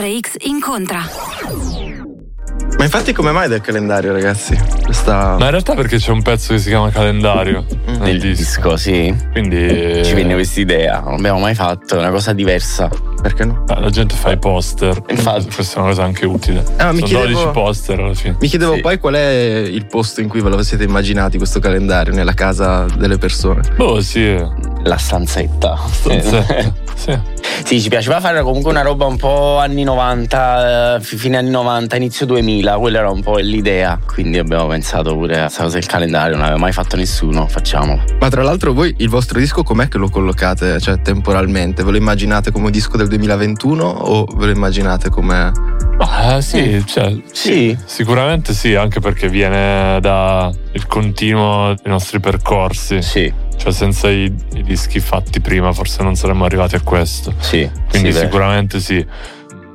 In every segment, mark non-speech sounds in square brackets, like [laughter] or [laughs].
TRX incontra. Ma infatti come mai del calendario, ragazzi? Questa... Ma in realtà perché c'è un pezzo che si chiama calendario nel Nel disco. disco, sì. Quindi Ci venne questa idea, non l'abbiamo mai fatto, è una cosa diversa. Perché no? Ah, la gente fa i poster. Infatti. Questa è una cosa anche utile. Ah, mi Sono chiedevo- 12 poster alla fine. Mi chiedevo Sì. poi qual è il posto in cui ve lo siete immaginati questo calendario nella casa delle persone. Boh, sì. La stanzetta. Stanzetta. sì. Sì, ci piaceva fare comunque una roba un po' anni 90, eh, fi- fine anni 90, inizio 2000, quella era un po' l'idea. Quindi abbiamo pensato pure a questa cosa del calendario, non aveva mai fatto nessuno, facciamolo. Ma tra l'altro voi il vostro disco com'è che lo collocate, cioè temporalmente? Ve lo immaginate come disco del 2021 o ve lo immaginate come... Ah, sì, cioè, Sì. Sicuramente sì, anche perché viene da il continuo dei nostri percorsi. Sì, Cioè, senza i, i dischi fatti prima, forse non saremmo arrivati a questo. sì. Quindi sì, sicuramente sì.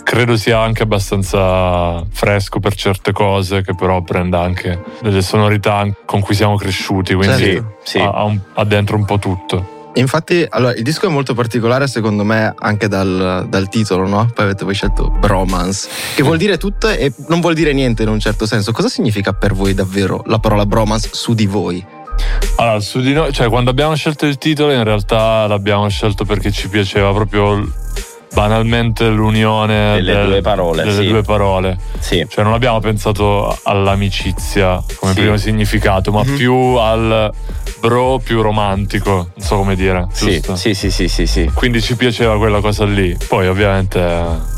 Credo sia anche abbastanza fresco per certe cose, che però prenda anche delle sonorità con cui siamo cresciuti, quindi. Sì, sì. ha, ha un- ha dentro un po' tutto. Infatti, allora, il disco è molto particolare secondo me anche dal, dal titolo, no? Poi avete voi scelto bromance, che vuol dire tutto e non vuol dire niente in un certo senso. Cosa significa per voi davvero la parola bromance su di voi? Allora, su di noi, cioè quando abbiamo scelto il titolo, in realtà l'abbiamo scelto perché ci piaceva proprio banalmente l'unione Delle del- due parole, delle sì. due parole. Sì. Cioè non abbiamo pensato all'amicizia come Sì. primo significato, ma Mhm. più al bro più romantico, non so come dire. Sì, sì, sì, sì, sì, sì. Quindi ci piaceva quella cosa lì. Poi ovviamente...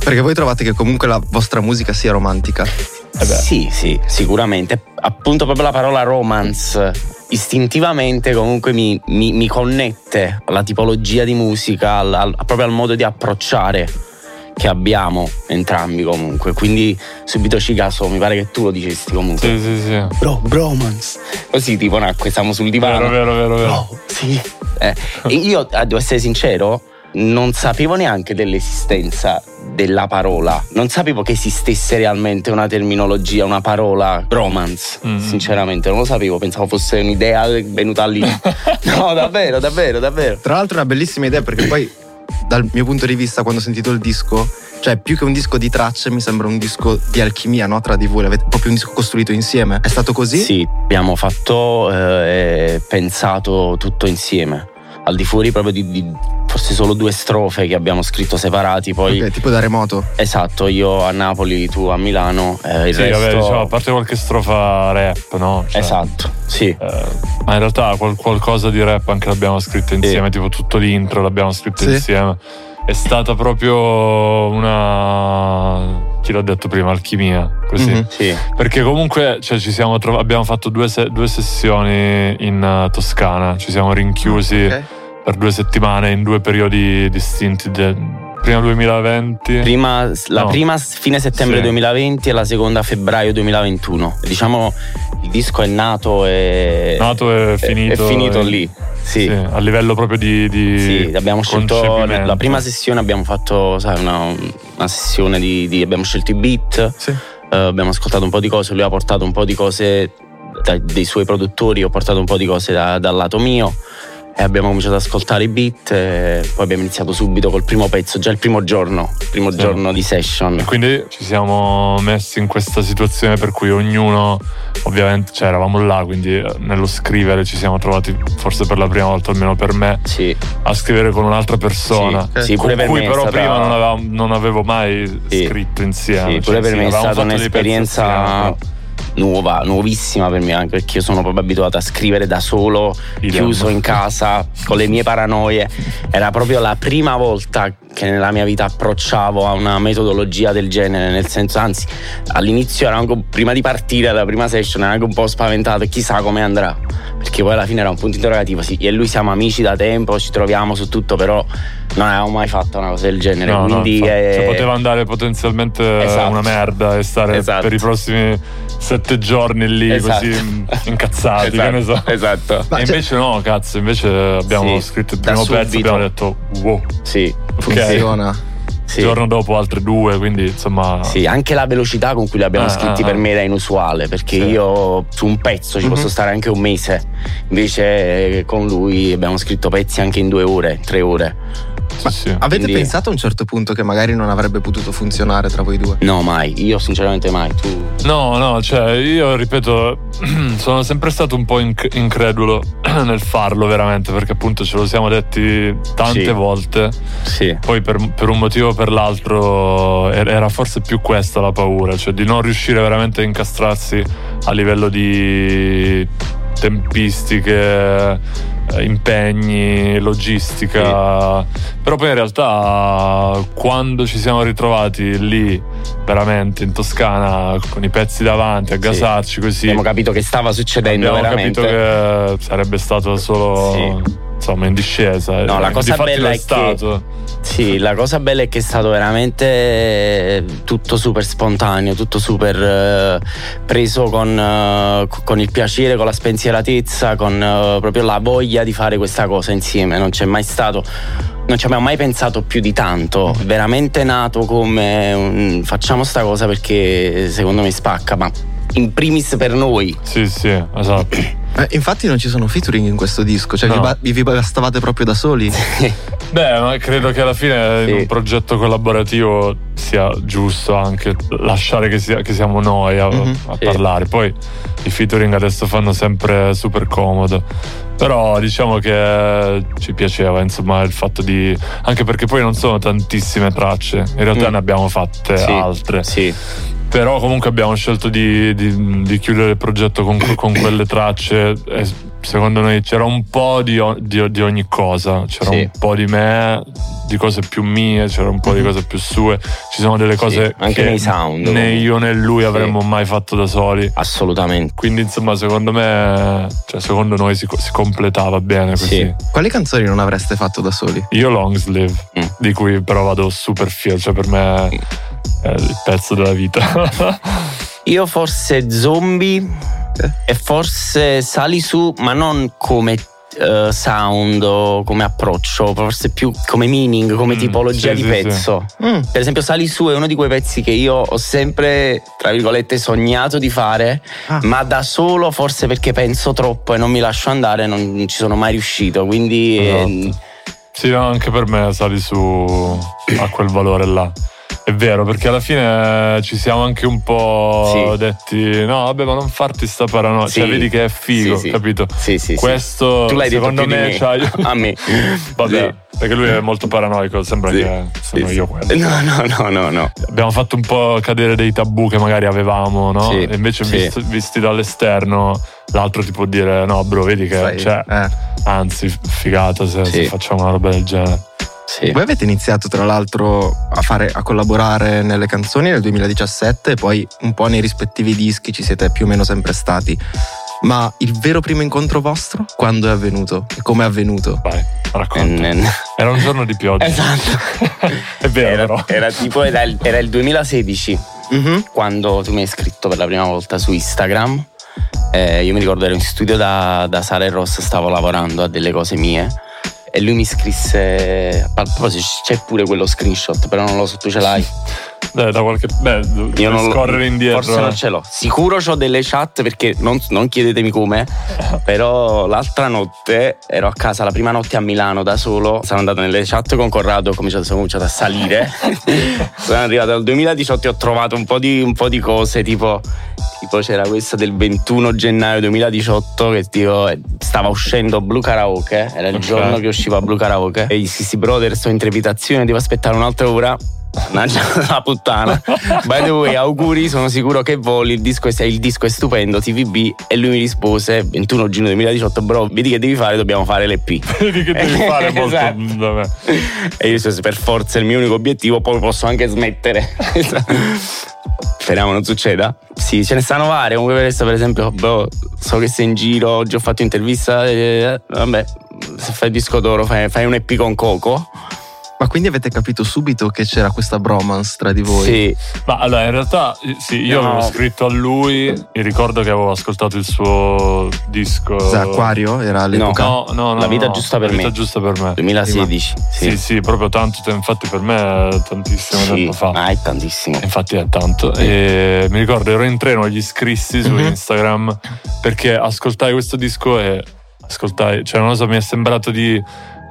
Perché voi trovate che comunque la vostra musica sia romantica. eh Sì, sì, sicuramente. Appunto proprio la parola romance istintivamente comunque mi, mi- mi connette alla tipologia di musica, al- al- proprio al modo di approcciare che abbiamo entrambi comunque. Quindi subito ci caso, mi pare che tu lo dicesti comunque. sì, sì, sì. Bro, bromance. Così tipo nacque, stiamo sul Vero, divano. vero, vero, vero. Bro, sì. Eh, e io, eh, devo essere sincero, non sapevo neanche dell'esistenza della parola. Non sapevo che esistesse realmente una terminologia, una parola romance. Mm. Sinceramente, non lo sapevo. Pensavo fosse un'idea venuta lì. [laughs] no, davvero, davvero, davvero. Tra l'altro è una bellissima idea perché poi dal mio punto di vista quando ho sentito il disco, cioè più che un disco di tracce mi sembra un disco di alchimia, no? Tra di voi, l'avete proprio un disco costruito insieme. È stato così? Sì, abbiamo fatto eh, e pensato tutto insieme. Al di fuori proprio di, di forse solo due strofe che abbiamo scritto separati. Poi, Ok, tipo da remoto. esatto, io a Napoli, tu a Milano. eh, il Sì, resto... vabbè, diciamo, a parte qualche strofa rap, no? Cioè, Esatto, sì. eh, ma in realtà qual- qualcosa di rap anche l'abbiamo scritto insieme, tipo tutto l'intro l'abbiamo scritto Sì. insieme. è stata proprio una chi l'ho detto prima, alchimia, così. Mhm. Sì. Perché comunque cioè, ci siamo trov- abbiamo fatto due, se- due sessioni in uh, Toscana, ci siamo rinchiusi Ok. per due settimane in due periodi distinti. de- prima 2020. Prima, la No. prima fine settembre Sì. 2020 e la seconda febbraio 2021. Diciamo il disco è nato e Nato e finito. È finito in- lì. Sì. Sì, a livello proprio di, di Sì, abbiamo scelto la prima sessione abbiamo fatto sai, una, una sessione di, di- abbiamo scelto i beat, Sì. eh, abbiamo ascoltato un po' di cose, lui ha portato un po' di cose dai- dei suoi produttori, ho portato un po' di cose da- dal lato mio e abbiamo cominciato ad ascoltare i beat e poi abbiamo iniziato subito col primo pezzo, già il primo giorno, primo Sì. giorno di session. E quindi ci siamo messi in questa situazione per cui ognuno, ovviamente, cioè eravamo là, quindi eh, nello scrivere ci siamo trovati, forse per la prima volta, almeno per me, Sì, a scrivere con un'altra persona. sì, sì, Con cui però prima non, avevamo- non avevo mai scritto insieme. Sì, pure Cioè, per me è stata un'esperienza nuova, nuovissima per me, anche perché io sono proprio abituato a scrivere da solo, Idem. chiuso in casa, con le mie paranoie. Era proprio la prima volta che nella mia vita approcciavo a una metodologia del genere, nel senso, anzi, all'inizio ero anche, prima di partire la prima session ero anche un po' spaventato, chissà come andrà, perché poi alla fine era un punto interrogativo, sì, io e lui siamo amici da tempo, ci troviamo su tutto, però non avevamo mai fatto una cosa del genere, No, no, quindi... infatti, eh, cioè, poteva andare potenzialmente Esatto. una merda e stare Esatto. per i prossimi sette giorni lì Esatto. così mm, [laughs] incazzati, che ne so. Esatto. Ma e cioè- invece no, cazzo, invece abbiamo Sì, scritto il primo pezzo e abbiamo detto wow, Sì, Funziona. sì. il giorno dopo altre due, quindi insomma... Sì, anche la velocità con cui li abbiamo Ah, scritti ah, per ah. me era inusuale perché Sì. io su un pezzo ci posso Mhm. stare anche un mese, invece eh, con lui abbiamo scritto pezzi anche in due ore, tre ore. sì, sì. Avete Quindi- pensato a un certo punto che magari non avrebbe potuto funzionare tra voi due? No, mai, io sinceramente mai. Tu No, no, cioè io ripeto, [clears throat] sono sempre stato un po' inc- incredulo [clears throat] nel farlo veramente, perché appunto ce lo siamo detti tante Sì. volte. sì. Poi per, per un motivo o per l'altro er- era forse più questa la paura, cioè di non riuscire veramente a incastrarsi a livello di tempistiche, eh, impegni, logistica. Però poi in realtà quando ci siamo ritrovati lì veramente in Toscana con i pezzi davanti a gasarci così Abbiamo capito che stava succedendo abbiamo veramente. capito che sarebbe stato solo Sì. Insomma in discesa. No, la Eh, cosa bella è che- stato. Sì, la cosa bella è che è stato veramente eh, tutto super spontaneo, tutto super eh, preso con, eh, con il piacere, con la spensieratezza, con eh, proprio la voglia di fare questa cosa insieme. Non c'è mai stato, non ci abbiamo mai pensato più di tanto. Veramente nato come un- facciamo sta cosa perché secondo me spacca, ma in primis per noi. Sì, sì, esatto. [clears throat] Eh, infatti non ci sono featuring in questo disco, cioè No. vi, ba- vi bastavate proprio da soli. [laughs] Beh, ma credo che alla fine Sì. in un progetto collaborativo sia giusto anche lasciare che, sia- che siamo noi a, Mhm, a sì. parlare. Poi i featuring adesso fanno sempre super comodo. Però diciamo che ci piaceva, insomma, il fatto di. anche perché poi non sono tantissime tracce, in realtà Mm. ne abbiamo fatte Sì, altre. Sì, Però comunque abbiamo scelto di, di- di chiudere il progetto con, con quelle tracce. E secondo noi c'era un po' di, di- di ogni cosa. C'era Sì. un po' di me, di cose più mie, c'era un po' di cose più sue. Ci sono delle cose anche che nei sound, né io né lui Sì. avremmo mai fatto da soli. assolutamente. Quindi insomma secondo me, cioè secondo noi si, si completava bene così. Sì. Quali canzoni non avreste fatto da soli? Io long sleeve, Mm. di cui però vado super fiero, cioè per me è il pezzo della vita. [laughs] Io forse zombie e forse sali su, ma non come eh, sound o come approccio, forse più come meaning, come Mm, tipologia sì, di sì, pezzo. Mm. Per esempio, Sali su è uno di quei pezzi che io ho sempre, tra virgolette, sognato di fare, Ah. ma da solo, forse perché penso troppo e non mi lascio andare, non ci sono mai riuscito. Quindi eh, Esatto. Sì, no, anche per me sali su a quel valore là. È vero, perché alla fine ci siamo anche un po' Sì. detti: no, vabbè, ma non farti sta paranoia. Sì. Cioè, vedi che è figo, Sì, capito? sì, sì, sì. Questo Tu l'hai secondo me, me. c'hai- [laughs] A me. [laughs] Vabbè, perché lui è molto paranoico, sembra che sono io quello. No, no, no, no, no. Abbiamo fatto un po' cadere dei tabù che magari avevamo, no? Sì, E invece visto- visti dall'esterno, l'altro ti può dire: no, bro, vedi che Sai, cioè, eh. anzi, figata se, se facciamo una roba del genere. Sì. Voi avete iniziato tra l'altro a, fare, a collaborare nelle canzoni nel 2017 e poi un po' nei rispettivi dischi ci siete più o meno sempre stati. Ma il vero primo incontro vostro quando è avvenuto? E come è avvenuto? Vai, racconta. Eh, Era un giorno di pioggia. Esatto. [laughs] È vero, Era, però. era tipo era il, era il 2016 Mhm. quando tu mi hai scritto per la prima volta su Instagram. Eh, io mi ricordo ero in studio da, da Sara e Ross, stavo lavorando a delle cose mie. E lui mi scrisse. A c'è pure quello screenshot, però non lo so, tu ce l'hai. Dai, da qualche. Beh, Io non lo- scorrere indietro. Forse non eh. ce l'ho. Sicuro ho delle chat perché non, non chiedetemi come. [laughs] però l'altra notte ero a casa, la prima notte a Milano da solo. Sono andato nelle chat con Corrado, ho cominciato, sono cominciato a salire. [laughs] sono arrivato al 2018 e ho trovato un po' di, un po' di cose tipo. Tipo c'era questa del 21 gennaio 2018 che tipo stava uscendo Blue Karaoke, era il Ok. giorno che usciva Blue Karaoke e gli dissi brother sto in trepidazione, devo aspettare un'altra ora. Mannaggia [laughs] la puttana. By the way, auguri, sono sicuro che voli. Il disco è, il disco è stupendo, TVB. E lui mi rispose: 21 giugno 2018, bro, vedi che devi fare, dobbiamo fare l'EP. [laughs] Vedi che devi [laughs] fare molto Esatto. E io disse, per forza è il mio unico obiettivo, poi posso anche smettere. Speriamo non succeda. Sì, ce ne stanno varie. Comunque per adesso, per esempio, boh, so che sei in giro, oggi ho fatto intervista. eh, vabbè, se fai il disco d'oro, fai, fai un EP con Coco. Ma quindi avete capito subito che c'era questa bromance tra di voi? Sì, Ma allora, in realtà, sì, io No. avevo scritto a lui. Mi ricordo che avevo ascoltato il suo disco. Cos'è, Acquario? Era all'epoca? No, no, no. La vita no, giusta per La vita me. giusta per me. 2016. Sì, Sì, sì, proprio tanto tempo. Infatti, per me è tantissimo Sì, tempo fa. Ah, è tantissimo. Infatti è tanto. E mi ricordo ero in treno, gli scrissi su Mhm. Instagram perché ascoltai questo disco e ascoltai, cioè non lo so, mi è sembrato di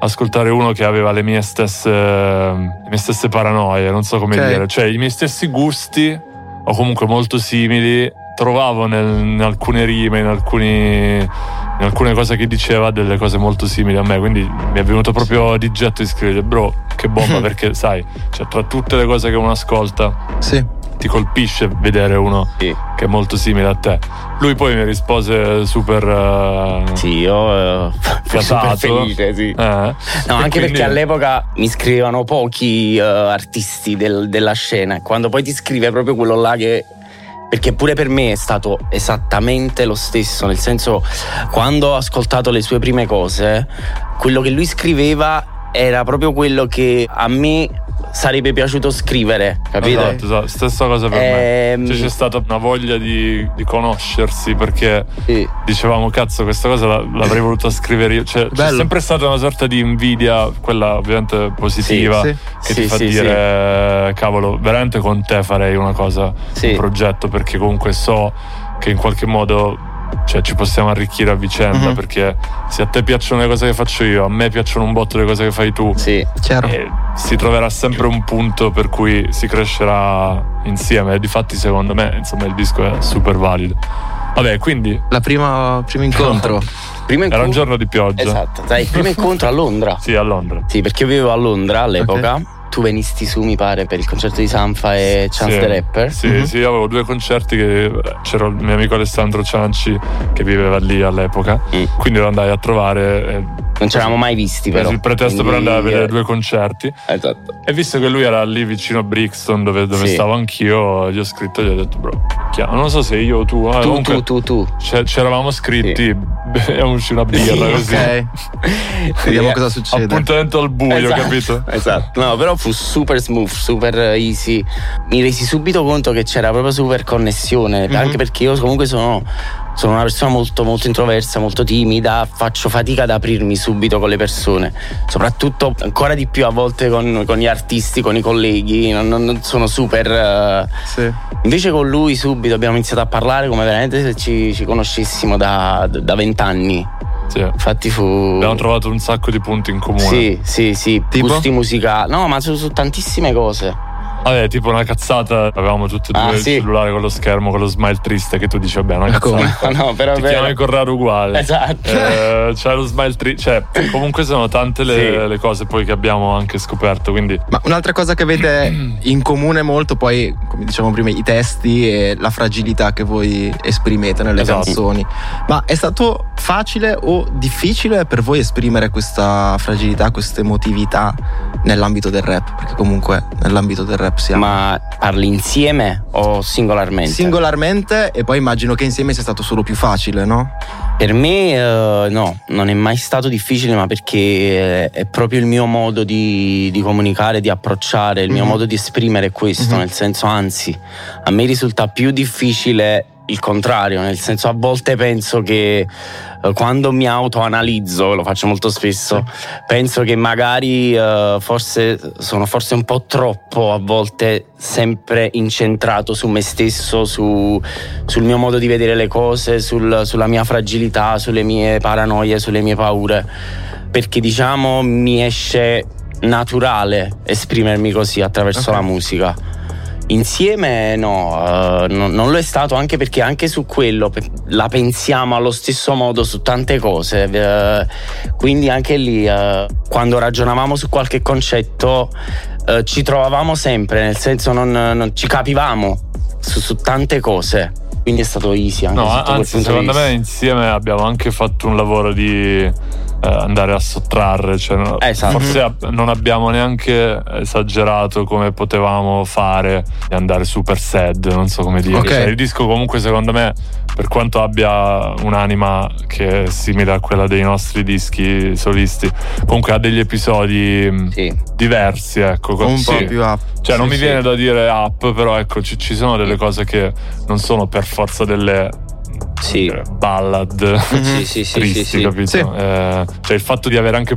ascoltare uno che aveva le mie stesse, le mie stesse paranoie, non so come Ok. dire, cioè i miei stessi gusti o comunque molto simili trovavo nel- in alcune rime, in, alcuni, in alcune cose che diceva delle cose molto simili a me, quindi mi è venuto proprio di getto di scrivere, bro, che bomba, [laughs] perché sai, cioè, tra tutte le cose che uno ascolta Sì. Ti colpisce vedere uno Sì. che è molto simile a te. Lui poi mi rispose super eh, Sì, io eh, [laughs] super felice, sì. Eh, No, anche quindi- perché all'epoca mi scrivevano pochi eh, artisti del- della scena. Quando poi ti scrive proprio quello là che. Perché pure per me è stato esattamente lo stesso, nel senso, quando ho ascoltato le sue prime cose, quello che lui scriveva era proprio quello che a me sarebbe piaciuto scrivere, capito? Esatto, esatto, stessa cosa per Ehm, me. Cioè, c'è stata una voglia di, di conoscersi perché Sì. dicevamo cazzo questa cosa la- l'avrei voluta scrivere io. Cioè, c'è sempre stata una sorta di invidia, quella ovviamente positiva, Sì, che Sì, ti fa sì, dire cavolo, veramente con te farei una cosa, Sì. un progetto perché comunque so che in qualche modo cioè, ci possiamo arricchire a vicenda Mhm. perché se a te piacciono le cose che faccio io, a me piacciono un botto le cose che fai tu. Sì. Chiaro. E si troverà sempre un punto per cui si crescerà insieme. E difatti, secondo me, insomma, il disco è super valido. Vabbè, quindi La prima, primo incontro. [laughs] Primo era un incontro- giorno di pioggia. Esatto, dai, il primo incontro a Londra. Sì, a Londra. Sì, perché io vivevo a Londra all'epoca. Tu venisti su, mi pare, per il concerto di Sanfa e Chance Sì. the Rapper. Sì, Mhm. sì, io avevo due concerti che c'era il mio amico Alessandro Cianci che viveva lì all'epoca. Mm. Quindi lo andai a trovare. E Non ci eravamo mai visti, però. presi il pretesto per Quindi, andare a vedere eh, due concerti. Esatto. E visto che lui era lì vicino a Brixton, dove, dove Sì. stavo anch'io, gli ho scritto e gli ho detto, bro, chiaro, non so se io o tu. eh, Tu, tu, tu, tu. Ci eravamo scritti, beviamoci [laughs] una birra così. ok. [laughs] Vediamo cosa succede. Appuntamento al buio, Esatto, capito? Esatto. No, però fu super smooth, super easy. Mi resi subito conto che c'era proprio super connessione. Mhm. Anche perché io comunque sono, sono una persona molto, molto introversa, molto timida. Faccio fatica ad aprirmi subito con le persone. Soprattutto ancora di più a volte con, con gli artisti, con i colleghi. Non, non- non sono super. eh, Sì. Invece con lui subito abbiamo iniziato a parlare come veramente se ci, ci conoscessimo da da vent'anni. Sì. Infatti fu. Abbiamo trovato un sacco di punti in comune. Sì, sì, sì, Tipo? gusti musicali. No, ma su, su tantissime cose. Vabbè, tipo una cazzata, avevamo tutti e due Ah, il sì. cellulare con lo schermo, con lo smile triste, che tu dici, vabbè, una Ma come? cazzata. No, no, però Ti vero. chiami Corrado uguale. Esatto. Eh, c'è lo smile triste. Cioè, comunque sono tante le, Sì. le cose poi che abbiamo anche scoperto. Quindi, Ma un'altra cosa che avete [clears throat] in comune molto, poi, come dicevamo prima, i testi e la fragilità che voi esprimete nelle Esatto. canzoni. Ma è stato facile o difficile per voi esprimere questa fragilità, questa emotività nell'ambito del rap, perché comunque nell'ambito del rap siamo. Ma parli insieme o singolarmente? Singolarmente e poi immagino che insieme sia stato solo più facile, no? Per me eh, no, non è mai stato difficile, ma perché eh, è proprio il mio modo di, di comunicare, di approcciare, il mio Mhm. modo di esprimere questo, Mhm. nel senso anzi, a me risulta più difficile il contrario, nel senso a volte penso che eh, quando mi autoanalizzo, lo faccio molto spesso, penso che magari eh, forse sono forse un po' troppo a volte sempre incentrato su me stesso, su, sul mio modo di vedere le cose, sul- sulla mia fragilità, sulle mie paranoie, sulle mie paure, perché diciamo mi esce naturale esprimermi così attraverso Ok. la musica. Insieme no, eh, no- non lo è stato anche perché anche su quello pe- la pensiamo allo stesso modo su tante cose. eh, quindi anche lì eh, quando ragionavamo su qualche concetto ci trovavamo sempre, nel senso non, non ci capivamo su, su tante cose. Quindi è stato easy anche No, anzi, secondo me insieme abbiamo anche fatto un lavoro di andare a sottrarre. Cioè, Esatto. Forse ab- non abbiamo neanche esagerato come potevamo fare di andare super sad, non so come dire. Ok. Cioè, il disco comunque secondo me, per quanto abbia un'anima che è simile a quella dei nostri dischi solisti, comunque ha degli episodi mh, Sì. diversi, ecco. Un Sì. po' più up. Cioè, non Sì, mi sì. viene da dire up, però ecco, ci, ci sono delle cose che non sono per forza delle Sì. ballad Sì, sì, sì, tristi, sì, sì. capito? Sì. Eh, cioè, il fatto di avere anche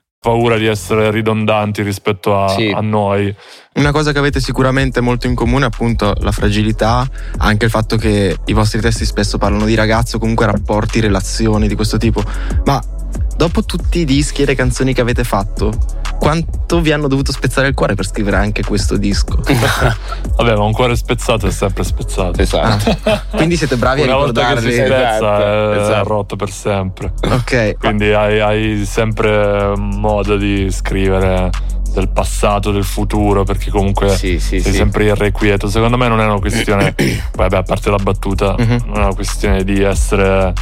Paura di essere ridondanti rispetto a, Sì. a noi. Una cosa che avete sicuramente molto in comune è appunto la fragilità, anche il fatto che i vostri testi spesso parlano di ragazzo, comunque rapporti, relazioni di questo tipo. Ma dopo tutti i dischi e le canzoni che avete fatto, quanto vi hanno dovuto spezzare il cuore per scrivere anche questo disco? [laughs] Vabbè, ma un cuore spezzato è sempre spezzato. Esatto. Ah, [laughs] quindi siete bravi a Una volta che si spezza Esatto, è esatto. rotto per sempre. Ok, Quindi hai, hai sempre modo di scrivere del passato, del futuro, perché comunque Sì, sì, sei sì. sempre irrequieto. Secondo me non è una questione, [clears throat] vabbè, a parte la battuta, Mhm. non è una questione di essere, eh,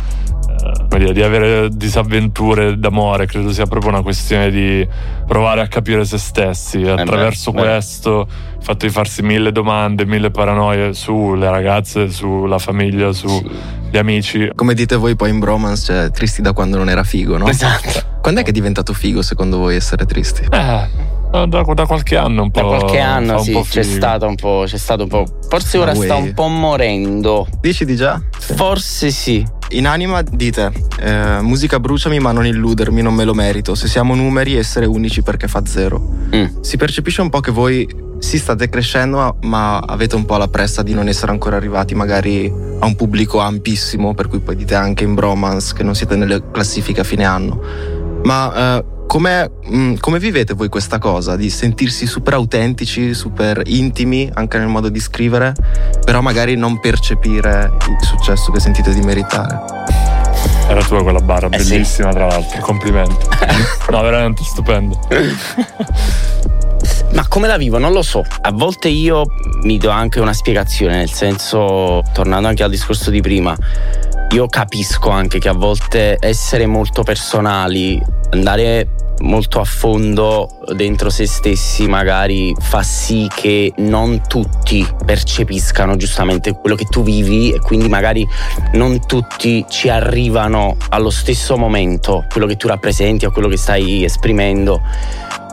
dire, di avere disavventure d'amore, credo sia proprio una questione di provare a capire se stessi. E beh, attraverso beh. questo, il fatto di farsi mille domande, mille paranoie sulle ragazze, sulla famiglia, sugli amici. come dite voi poi in bromance, cioè tristi da quando non era figo, no? Esatto. Quando è che è diventato figo secondo voi essere tristi? Eh, da, da qualche anno un po'. Da qualche anno sì, c'è stato un po', c'è stato un po'. Forse ora sta un po' morendo. Dici di già? Sì. Forse sì, in anima dite eh, musica bruciami ma non illudermi, non me lo merito. Se siamo numeri, essere unici perché fa zero. Mm. Si percepisce un po' che voi sì state crescendo ma avete un po' la pressa di non essere ancora arrivati magari a un pubblico ampissimo, per cui poi dite anche in bromance che non siete nelle classifiche a fine anno. Ma eh, come, mh, come vivete voi questa cosa di sentirsi super autentici, super intimi anche nel modo di scrivere, però magari non percepire il successo che sentite di meritare? Era tua quella barra, Eh sì. bellissima tra l'altro, [laughs] complimenti. no, veramente stupendo. [laughs] Ma come la vivo? Non lo so. A volte io mi do anche una spiegazione, nel senso, tornando anche al discorso di prima, io capisco anche che a volte essere molto personali, andare molto a fondo dentro se stessi magari fa sì che non tutti percepiscano giustamente quello che tu vivi e quindi magari non tutti ci arrivano allo stesso momento quello che tu rappresenti o quello che stai esprimendo.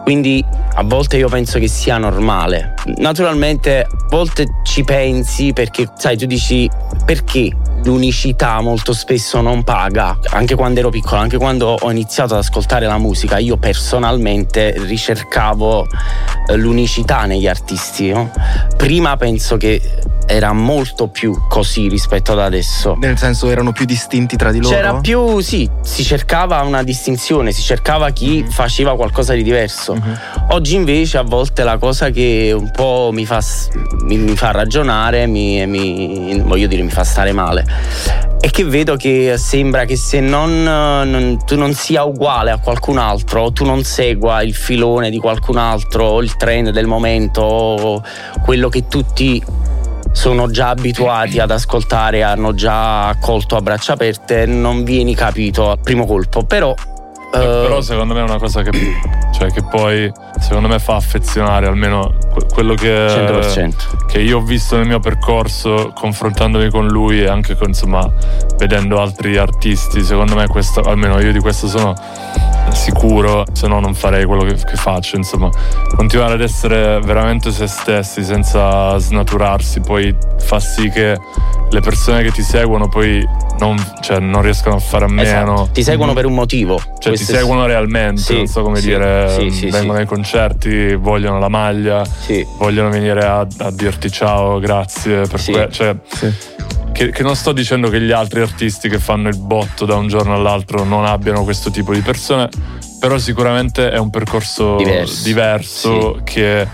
Quindi a volte io penso che sia normale. Naturalmente a volte ci pensi perché, sai, tu dici perché l'unicità molto spesso non paga. Anche quando ero piccolo, anche quando ho iniziato ad ascoltare la musica, io personalmente ricercavo eh, l'unicità negli artisti. no? Prima penso che era molto più così rispetto ad adesso. Nel senso erano più distinti tra di loro? C'era più, sì, si cercava una distinzione, si cercava chi faceva qualcosa di diverso. Mhm. Oggi invece a volte la cosa che un po' mi fa, mi, mi fa ragionare, mi, mi- voglio dire mi fa stare male, è che vedo che sembra che se non, non- tu non sia uguale a qualcun altro, tu non segua il filone di qualcun altro, il trend del momento, o quello che tutti sono già abituati ad ascoltare, hanno già accolto a braccia aperte, non vieni capito al primo colpo. Però. Eh, Però secondo me è una cosa che, cioè, che poi secondo me fa affezionare almeno quello che, 100%. che io ho visto nel mio percorso confrontandomi con lui e anche con, insomma vedendo altri artisti secondo me questo almeno io di questo sono sicuro se no non farei quello che, che faccio insomma continuare ad essere veramente se stessi senza snaturarsi poi fa sì che le persone che ti seguono poi non, cioè, non riescono a fare a meno Esatto. Ti seguono per un motivo. cioè ti Questo è- seguono realmente, Sì, non so come sì, dire, sì, vengono ai concerti, vogliono la maglia, Sì. vogliono venire a, a dirti ciao, grazie per Sì. que- cioè, Sì. che, che non sto dicendo che gli altri artisti che fanno il botto da un giorno all'altro non abbiano questo tipo di persone, però sicuramente è un percorso Diverso. diverso che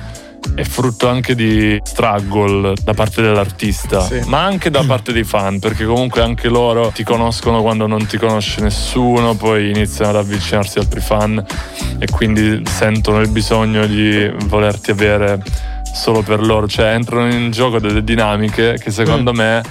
è frutto anche di struggle da parte dell'artista, Sì. ma anche da parte dei fan, perché comunque anche loro ti conoscono quando non ti conosce nessuno, poi iniziano ad avvicinarsi altri fan e quindi sentono il bisogno di volerti avere solo per loro, cioè entrano in gioco delle dinamiche che secondo me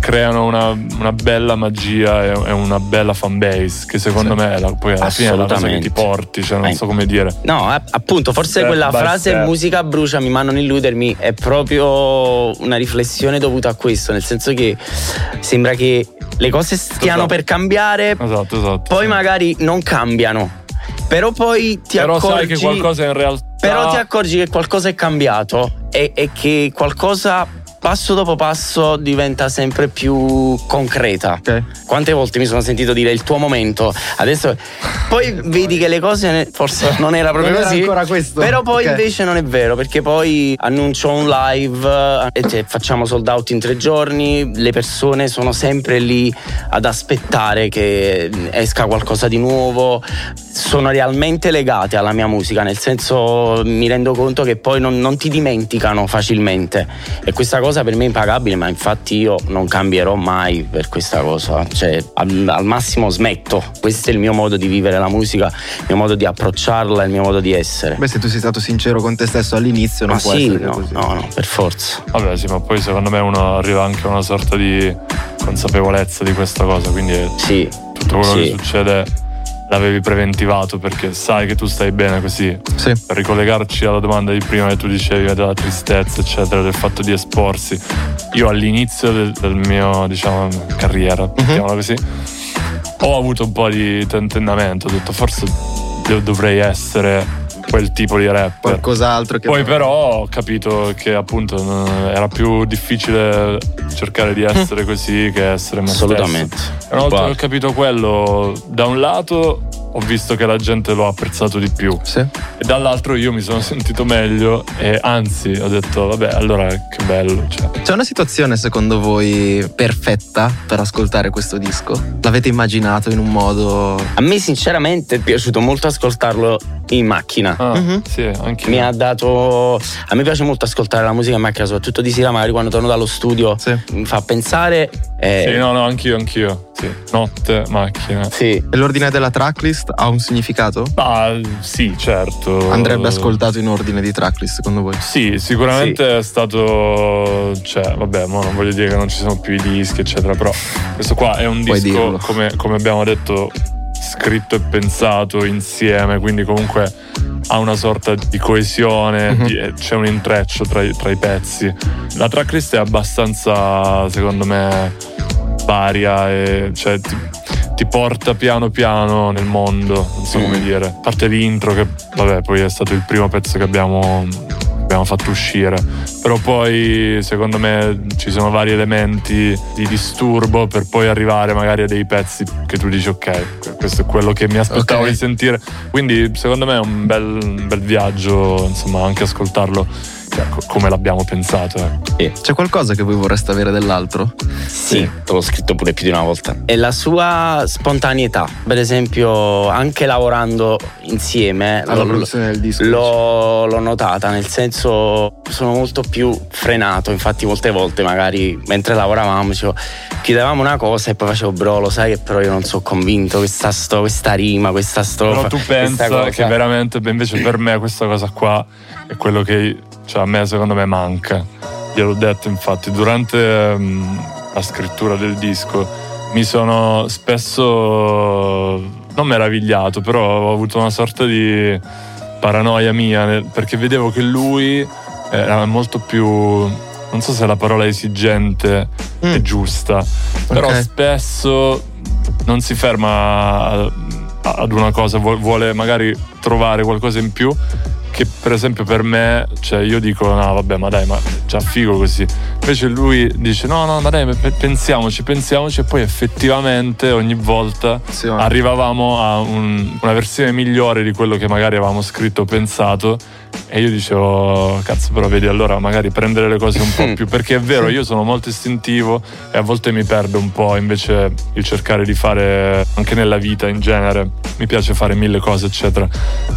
creano una, una bella magia e, una bella fanbase che secondo Sì. me è la- poi alla fine è la cosa che ti porti, cioè non Eh. so come dire. No, eh, appunto, forse Step quella frase step. musica bruciami ma non illudermi è proprio una riflessione dovuta a questo, nel senso che sembra che le cose stiano Esatto. per cambiare, Esatto, esatto. poi sì. magari non cambiano. Però poi ti Però accorgi sai che qualcosa in realtà Però ti accorgi che qualcosa è cambiato e, e che qualcosa passo dopo passo diventa sempre più concreta. Ok. Quante volte mi sono sentito dire il tuo momento, adesso poi [laughs] vedi che le cose forse non era proprio Non era così. ancora questo. Però poi Ok. invece non è vero, perché poi annuncio un live eh, e te- facciamo sold out in tre giorni, le persone sono sempre lì ad aspettare che esca qualcosa di nuovo, sono realmente legate alla mia musica, nel senso mi rendo conto che poi non, non ti dimenticano facilmente e questa cosa per me è impagabile, ma infatti io non cambierò mai per questa cosa, cioè al, al massimo smetto, questo è il mio modo di vivere la musica, il mio modo di approcciarla, il mio modo di essere. Beh, se tu sei stato sincero con te stesso all'inizio, non ma può sì, essere no, così. no, no, per forza. Vabbè, sì, ma poi secondo me uno arriva anche a una sorta di consapevolezza di questa cosa, quindi Sì, tutto quello Sì. che succede l'avevi preventivato perché sai che tu stai bene così. Sì. Per ricollegarci alla domanda di prima che tu dicevi della tristezza, eccetera, del fatto di esporsi. Io all'inizio del, del mio, diciamo, carriera, mettiamola così, ho avuto un po' di tentennamento, ho detto forse dovrei essere quel tipo di rap. Qualcos'altro che... Poi però ho capito che appunto era più difficile cercare di essere [laughs] così che essere me Assolutamente. stesso. Una volta che ho capito quello, da un lato ho visto che la gente lo ha apprezzato di più Sì. e dall'altro io mi sono sentito meglio e anzi ho detto vabbè allora che bello. Cioè. C'è una situazione secondo voi perfetta per ascoltare questo disco? L'avete immaginato in un modo... A me sinceramente è piaciuto molto ascoltarlo in macchina. Ah, Mhm. Sì, anche Mi ha dato. A me piace molto ascoltare la musica in macchina, soprattutto di sera, magari quando torno dallo studio. Sì. Mi fa pensare. eh, Sì, no, no, anch'io, anch'io. Sì. Notte, macchina. sì. E l'ordine della tracklist ha un significato? Ah, sì, certo. Andrebbe ascoltato in ordine di tracklist secondo voi? Sì, sicuramente è stato. Cioè, vabbè, mo non voglio dire che non ci sono più i dischi, eccetera. Però questo qua è un Puoi disco, come, come abbiamo detto, scritto e pensato insieme. Quindi, comunque ha una sorta di coesione, Mhm. di- eh, c'è un intreccio tra i, tra i pezzi. La tracklist è abbastanza, secondo me, varia e cioè ti, porta piano piano nel mondo, non so come dire. A parte l'intro che vabbè, poi è stato il primo pezzo che abbiamo, abbiamo fatto uscire. Però poi secondo me ci sono vari elementi di disturbo per poi arrivare magari a dei pezzi che tu dici ok, questo è quello che mi aspettavo Ok. di sentire. Quindi secondo me è un bel, un bel viaggio, insomma, anche ascoltarlo cioè, co- come l'abbiamo pensato. ecco. C'è qualcosa che voi vorreste avere dell'altro? Sì, te l'ho scritto pure più di una volta. E la sua spontaneità, per esempio, anche lavorando insieme, Alla lo- produzione del disco. l'ho, l'ho notata, nel senso sono molto più frenato. Infatti, molte volte, magari mentre lavoravamo, dicevo, chiedevamo una cosa e poi facevo, bro, lo sai che però io non sono convinto, questa, sto- questa rima, questa strofa. Però tu cosa." che veramente, beh, invece per me questa cosa qua è quello che cioè, a me secondo me manca. Gliel'ho detto infatti durante ehm, la scrittura del disco mi sono spesso non meravigliato, però ho avuto una sorta di paranoia mia perché vedevo che lui era molto più non so se la parola esigente è Mm. giusta, però Ok. spesso non si ferma ad una cosa, vuol- vuole magari trovare qualcosa in più che per esempio per me, cioè io dico no vabbè ma dai ma già figo così, invece lui dice no no ma dai pe- pensiamoci, pensiamoci. E poi effettivamente ogni volta Sì, arrivavamo a un- una versione migliore di quello che magari avevamo scritto o pensato e io dicevo cazzo però vedi allora magari prendere le cose un po' più perché è vero io sono molto istintivo e a volte mi perdo un po' invece il cercare di fare anche nella vita in genere. Mi piace fare mille cose eccetera.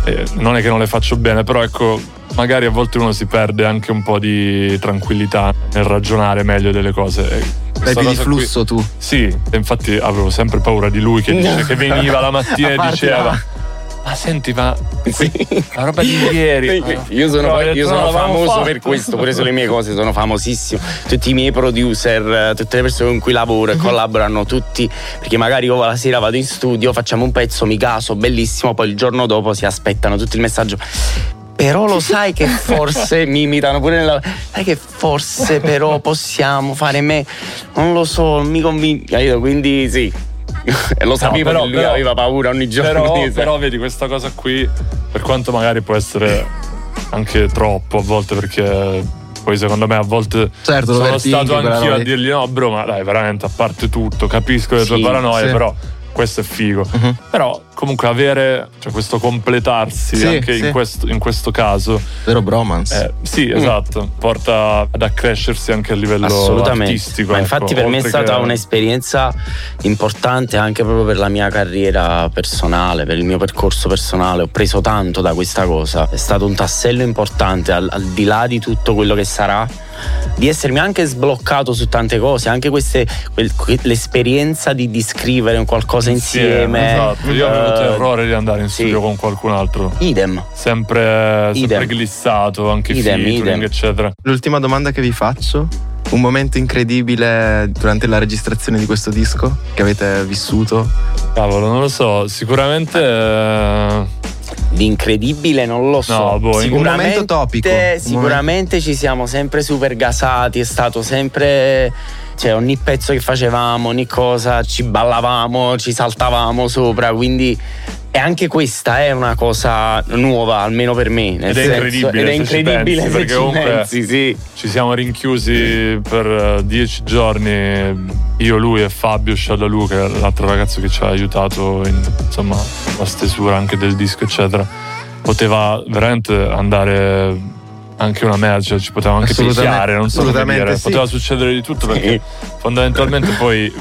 E non è che non le faccio bene però ecco magari a volte uno si perde anche un po' di tranquillità nel ragionare meglio delle cose. Questa più di cosa qui- flusso tu. sì, infatti avevo sempre paura di lui che, dice, [laughs] che veniva la mattina e diceva: Ma senti, ma Sì. la roba di ieri. Io sono, No, ho io "No, sono famoso fatto." per questo, pure sulle mie cose sono famosissimo. Tutti i miei producer, tutte le persone con cui lavoro Mhm. e collaborano, tutti, perché magari io la sera vado in studio, facciamo un pezzo, mi caso, bellissimo, poi il giorno dopo si aspettano tutto il messaggio. Però lo [laughs] sai che forse mi imitano pure nella. Sai che forse però possiamo fare me. Non lo so, non mi convinco. Quindi sì. [laughs] E lo sapevo però- che lui però- aveva paura ogni giorno. Però, però vedi, questa cosa qui, per quanto magari può essere anche troppo a volte, perché poi secondo me a volte Certo, sono stato anch'io a dirgli no bro ma dai veramente a parte tutto capisco le tue Sì, paranoie sì. però questo è figo Mhm. però comunque avere cioè, questo completarsi Sì, anche sì. In, questo, in questo caso Vero bromance? eh, sì esatto porta ad accrescersi anche a livello artistico Ma ecco, infatti per me è stata che- un'esperienza importante anche proprio per la mia carriera personale, per il mio percorso personale. Ho preso tanto da questa cosa. È stato un tassello importante al, al di là di tutto quello che sarà. Di essermi anche sbloccato su tante cose, anche queste, quel- que- l'esperienza di, di scrivere un qualcosa insieme. esatto io ho avuto Eh, l'errore di andare in sì. studio con qualcun altro Idem. sempre, sempre Idem. glissato anche Idem, featuring idem. eccetera L'ultima domanda che vi faccio. Un momento incredibile durante la registrazione di questo disco che avete vissuto? cavolo non lo so sicuramente eh, Di incredibile non lo so. No, boh, sicuramente, Un topico, Sicuramente ci siamo sempre super gasati, è stato sempre Cioè ogni pezzo che facevamo, ogni cosa, ci ballavamo, ci saltavamo sopra, quindi e anche questa è una cosa nuova, almeno per me. Ed è senso- incredibile, Ed è incredibile pensi, perché ci comunque- pensi, sì. Ci siamo rinchiusi per eh, dieci giorni, io, lui e Fabio Sciallalu, che è l'altro ragazzo che ci ha aiutato in insomma, la stesura anche del disco, eccetera. Poteva veramente andare anche una merce, cioè ci poteva anche picchiare, non so come dire. sì. Poteva succedere di tutto perché fondamentalmente poi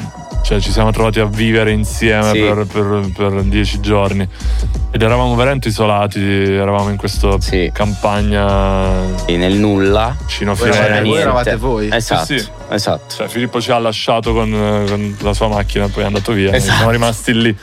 cioè, ci siamo trovati a vivere insieme Sì. per, per- per dieci giorni ed eravamo veramente isolati, eravamo in questa Sì. campagna E nel nulla. vicino eravate- Firenze. voi eravate voi. Esatto, Sì, sì. Esatto. Cioè, Filippo ci ha lasciato con, con la sua macchina e poi è andato via. Noi Esatto. Siamo rimasti lì,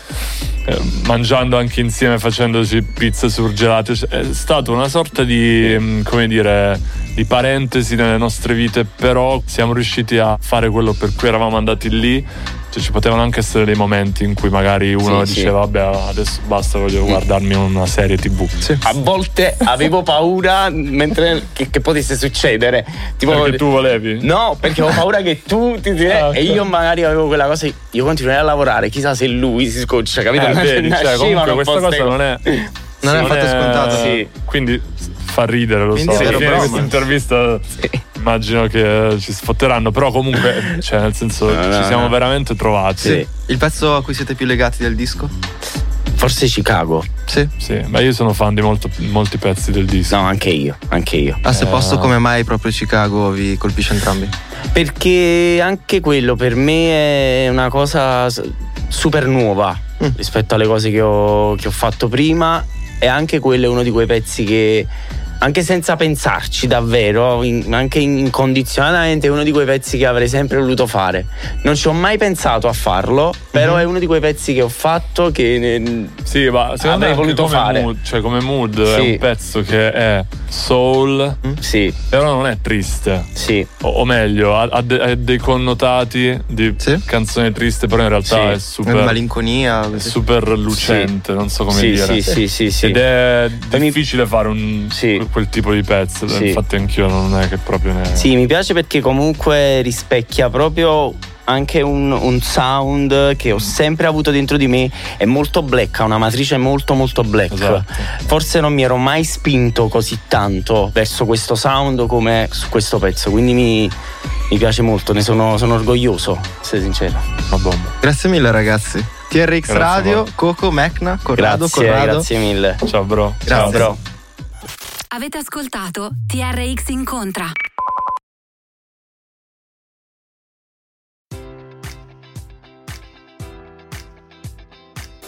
eh, mangiando anche insieme, facendoci pizze surgelate. Cioè, È stata una sorta di, mm, come dire, di parentesi nelle nostre vite, però siamo riusciti a fare quello per cui eravamo andati lì. Cioè, ci potevano anche essere dei momenti in cui magari uno Sì, diceva, sì. vabbè, adesso basta, voglio guardarmi una serie tv. A volte avevo paura mentre che, che potesse succedere. Tipo, Perché tu volevi? No, perché avevo paura che tu ti ti- Ah, e io magari avevo quella cosa. Io continuai a lavorare, chissà se lui si scoccia, capito? Eh, vedi, cioè, comunque un questa cosa ste- [laughs] non è Non è affatto scontato. Sì. Quindi fa ridere, lo Quindi so. bromance. questa intervista immagino che ci sfotteranno, però comunque, cioè, nel senso, No, no, ci siamo no. veramente trovati. Sì. Il pezzo a cui siete più legati del disco? Forse Chicago. Sì. Sì, ma io sono fan di molto- molti pezzi del disco. No, anche io, anche io. Ah, se Eh. posso, come mai proprio Chicago vi colpisce entrambi? Perché anche quello per me è una cosa super nuova Mm. rispetto alle cose che ho, che ho fatto prima e anche quello è uno di quei pezzi che anche senza pensarci davvero, in- anche incondizionatamente, è uno di quei pezzi che avrei sempre voluto fare. Non ci ho mai pensato a farlo, però è uno di quei pezzi che ho fatto che ne- Sì, ma secondo Avrei voluto come fare. mood, cioè come mood è Sì. un pezzo che è soul, sì, però non è triste. sì, O, o meglio, ha, ha de- ha dei connotati di Sì. canzone triste, però in realtà Sì. è super, malinconia. è super lucente, non so come sì, dire. sì, sì, sì, sì. Ed è difficile fare un, Sì. Quel tipo di pezzo. Sì. Infatti, anch'io non è che proprio ne. Sì, mi piace perché comunque rispecchia proprio anche un, un sound che ho sempre avuto dentro di me. È molto black, ha una matrice molto molto black. Esatto. Forse non mi ero mai spinto così tanto verso questo sound come su questo pezzo, quindi mi, mi piace molto, ne sono, sono orgoglioso, se sincero. Una bomba. Grazie mille ragazzi. TRX Grazie Radio, voi. Coco, Mecna, Corrado, Grazie, Corrado. grazie mille. Ciao, bro. Grazie. Ciao, bro. Avete ascoltato TRX Incontra.